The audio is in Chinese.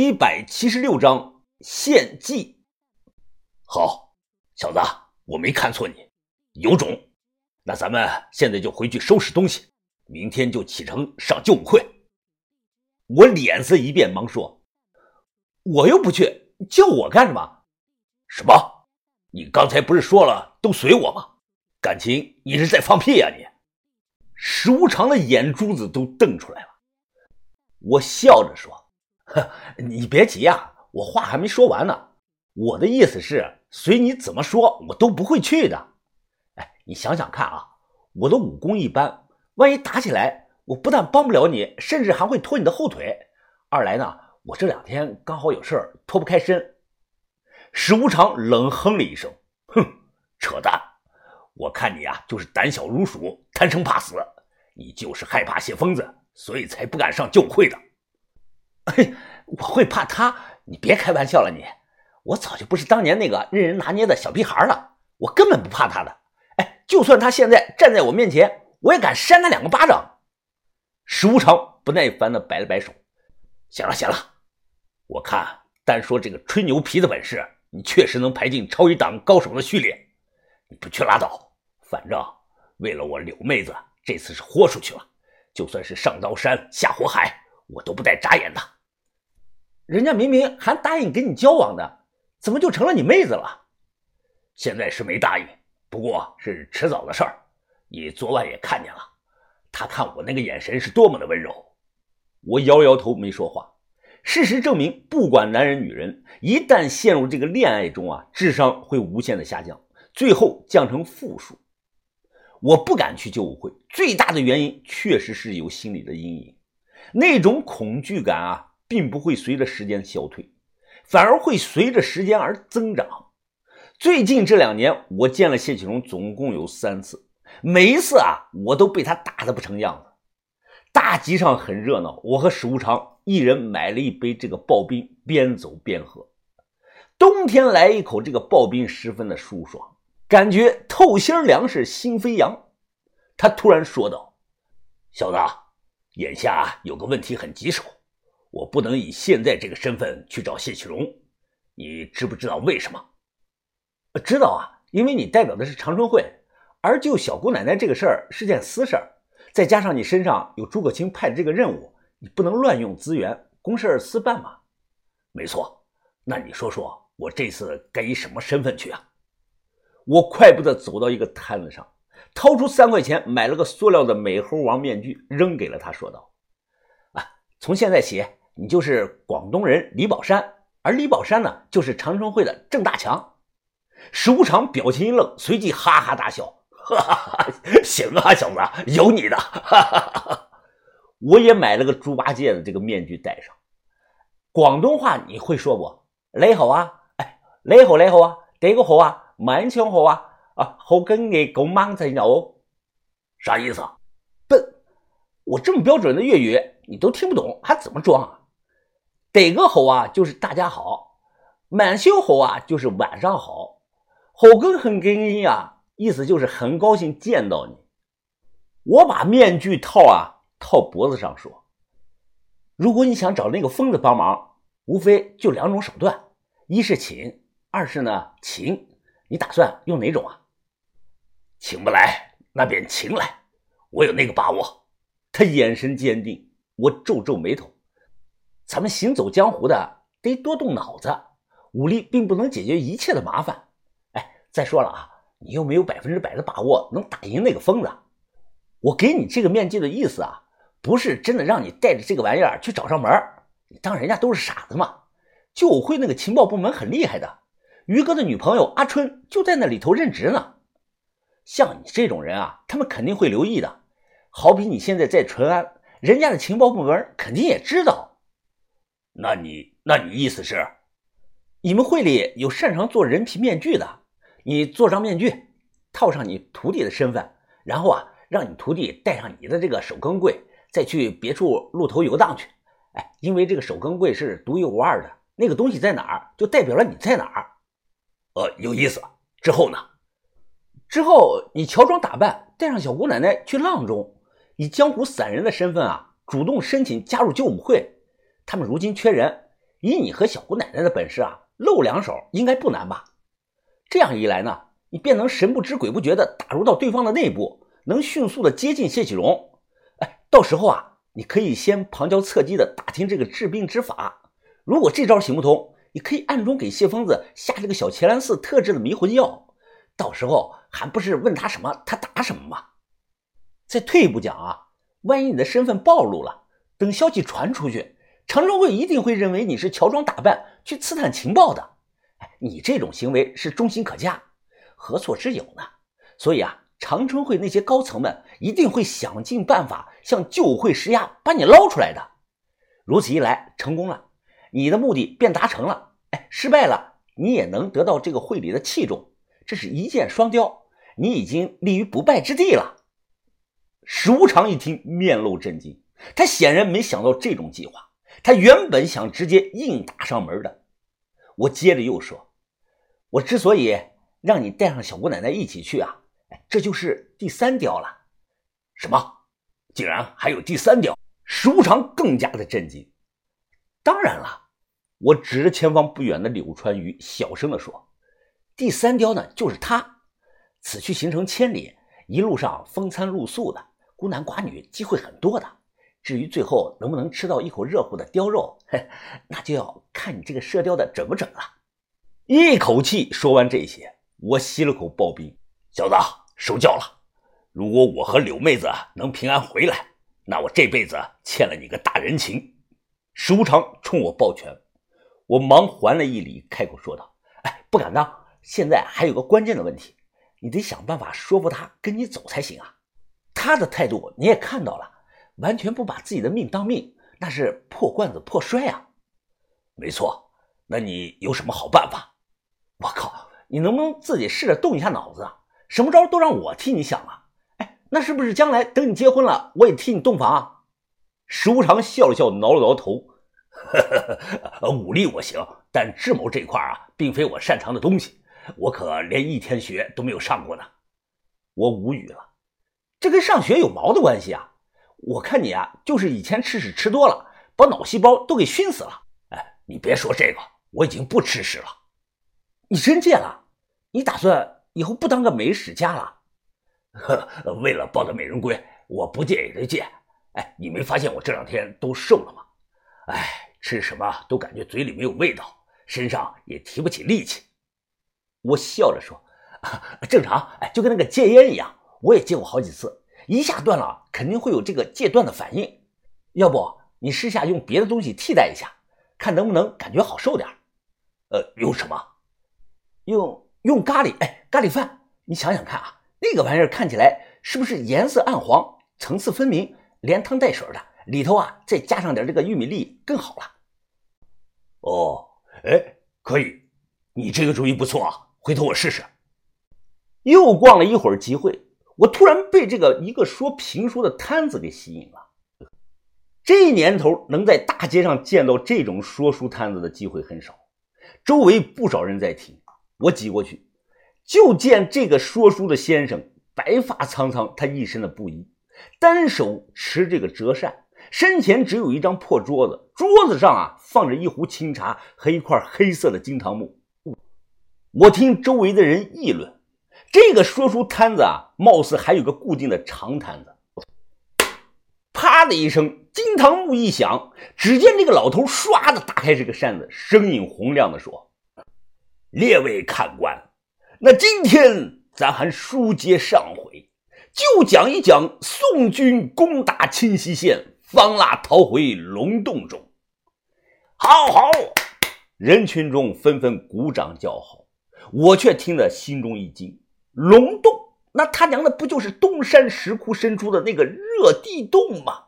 一百七十六章献祭。好，小子，我没看错你，有种。那咱们现在就回去收拾东西，明天就启程上救武会。我脸色一变，忙说：“我又不去，叫我干什么？什么？你刚才不是说了都随我吗？感情你是在放屁呀？你！”石无常的眼珠子都瞪出来了。我笑着说。呵，你别急啊，我话还没说完呢。我的意思是，随你怎么说，我都不会去的。哎，你想想看啊，我的武功一般，万一打起来，我不但帮不了你，甚至还会拖你的后腿。二来呢，我这两天刚好有事儿，脱不开身。史无常冷哼了一声，哼，扯淡！我看你啊，就是胆小如鼠，贪生怕死，你就是害怕谢疯子，所以才不敢上救会的。嘿，我会怕他？你别开玩笑了，你！我早就不是当年那个任人拿捏的小屁孩了，我根本不怕他的。哎，就算他现在站在我面前，我也敢扇他两个巴掌。石无常不耐烦的摆了摆手：“行了行了，我看单说这个吹牛皮的本事，你确实能排进超一档高手的序列。你不去拉倒，反正为了我柳妹子，这次是豁出去了，就算是上刀山下火海，我都不带眨眼的。”人家明明还答应跟你交往的，怎么就成了你妹子了？现在是没答应，不过是迟早的事儿。你昨晚也看见了，他看我那个眼神是多么的温柔。我摇摇头没说话。事实证明，不管男人女人，一旦陷入这个恋爱中啊，智商会无限的下降，最后降成负数。我不敢去救舞会，最大的原因确实是有心理的阴影，那种恐惧感啊。并不会随着时间消退，反而会随着时间而增长。最近这两年，我见了谢启荣总共有三次，每一次啊，我都被他打得不成样子。大集上很热闹，我和史无常一人买了一杯这个刨冰，边走边喝。冬天来一口这个刨冰，十分的舒爽，感觉透心凉是心飞扬。他突然说道：“小子，眼下有个问题很棘手。”我不能以现在这个身份去找谢启荣，你知不知道为什么？知道啊，因为你代表的是长春会，而救小姑奶奶这个事儿是件私事儿，再加上你身上有诸葛青派的这个任务，你不能乱用资源，公事私办嘛。没错，那你说说我这次该以什么身份去啊？我快步的走到一个摊子上，掏出三块钱买了个塑料的美猴王面具，扔给了他，说道：“，从现在起。”你就是广东人李宝山，而李宝山呢，就是长春会的郑大强。石无常表情一愣，随即哈哈大笑：“哈哈哈，行啊，小子，有你的！”哈哈哈，我也买了个猪八戒的这个面具戴上。广东话你会说不？你好啊，哎，你好，你好啊，这个好啊，满腔好啊，啊，好跟你狗莽子哦。啥意思？啊，我这么标准的粤语你都听不懂，还怎么装啊？得个好啊，就是大家好；满修好啊，就是晚上好。好跟很跟你啊，意思就是很高兴见到你。我把面具套啊套脖子上说：“如果你想找那个疯子帮忙，无非就两种手段：一是请，二是呢请。你打算用哪种啊？请不来，那便请来，我有那个把握。”他眼神坚定，我皱皱眉头。咱们行走江湖的得多动脑子，武力并不能解决一切的麻烦。哎，再说了啊，你又没有百分之百的把握能打赢那个疯子。我给你这个面具的意思啊，不是真的让你带着这个玩意儿去找上门你当人家都是傻子吗？救武会那个情报部门很厉害的，于哥的女朋友阿春就在那里头任职呢。像你这种人啊，他们肯定会留意的。好比你现在在淳安，人家的情报部门肯定也知道。那你，那你意思是，你们会里有擅长做人皮面具的，你做张面具，套上你徒弟的身份，然后啊，让你徒弟带上你的这个手工柜，再去别处露头游荡去。哎，因为这个手工柜是独一无二的，那个东西在哪儿，就代表了你在哪儿。呃，有意思。之后呢？之后你乔装打扮，带上小姑奶奶去阆中，以江湖散人的身份啊，主动申请加入救母会。他们如今缺人，以你和小姑奶奶的本事啊，露两手应该不难吧？这样一来呢，你便能神不知鬼不觉地打入到对方的内部，能迅速地接近谢启荣。哎，到时候啊，你可以先旁敲侧击地打听这个治病之法。如果这招行不通，你可以暗中给谢疯子下这个小乾兰寺特制的迷魂药。到时候还不是问他什么他答什么吗？再退一步讲啊，万一你的身份暴露了，等消息传出去，长春会一定会认为你是乔装打扮去刺探情报的。哎，你这种行为是忠心可嘉，何错之有呢？所以啊，长春会那些高层们一定会想尽办法向旧会施压，把你捞出来的。如此一来，成功了，你的目的便达成了。哎，失败了，你也能得到这个会里的器重，这是一箭双雕，你已经立于不败之地了。史无常一听，面露震惊，他显然没想到这种计划，他原本想直接硬打上门的。我接着又说：“我之所以让你带上小姑奶奶一起去啊，这就是第三雕了。”什么？竟然还有第三雕？石无常更加的震惊。当然了，我指着前方不远的柳川鱼，小声的说：“第三雕呢，就是他。此去行程千里，一路上风餐露宿的孤男寡女机会很多的。”至于最后能不能吃到一口热乎的雕肉，那就要看你这个射雕的准不准了。一口气说完这些，我吸了口刨冰。小子，受教了。如果我和柳妹子能平安回来，那我这辈子欠了你个大人情。石无常冲我抱拳，我忙还了一礼，开口说道：“哎，不敢当。现在还有个关键的问题，你得想办法说服他跟你走才行啊。他的态度你也看到了。”完全不把自己的命当命，那是破罐子破摔啊！没错，那你有什么好办法？我靠，你能不能自己试着动一下脑子？啊什么招都让我替你想啊？哎，那是不是将来等你结婚了，我也替你洞房啊？石无常笑了笑，挠了挠头，武力我行，但智谋这块啊，并非我擅长的东西，我可连一天学都没有上过呢。我无语了，这跟上学有毛的关系啊？我看你啊，就是以前吃屎吃多了，把脑细胞都给熏死了。哎，你别说这个，我已经不吃屎了。你真戒了？你打算以后不当个美食家了？呵，为了抱得美人归，我不戒也得戒。哎，你没发现我这两天都瘦了吗？哎，吃什么都感觉嘴里没有味道，身上也提不起力气。我笑着说：“ 正常，哎，就跟那个戒烟一样，我也戒过好几次。”一下断了，肯定会有这个戒断的反应。要不你试下用别的东西替代一下，看能不能感觉好受点呃，用什么？用用咖喱，哎，咖喱饭。你想想看啊，那个玩意儿看起来是不是颜色暗黄，层次分明，连汤带水的？里头啊再加上点这个玉米粒，更好了。哦，哎，可以，你这个主意不错啊，回头我试试。又逛了一会儿集会。我突然被这个一个说评书的摊子给吸引了。这年头能在大街上见到这种说书摊子的机会很少，周围不少人在听。我挤过去，就见这个说书的先生白发苍苍，他一身的布衣，单手持这个折扇，身前只有一张破桌子，桌子上啊放着一壶清茶和一块黑色的金堂木。我听周围的人议论。这个说书摊子啊，貌似还有个固定的长摊子。啪的一声，金堂木一响，只见这个老头唰的打开这个扇子，声音洪亮的说：“列位看官，那今天咱还书接上回，就讲一讲宋军攻打清溪县，方腊逃回龙洞中。”好好，人群中纷纷鼓掌叫好，我却听得心中一惊。龙洞，那他娘的不就是东山石窟深处的那个热地洞吗？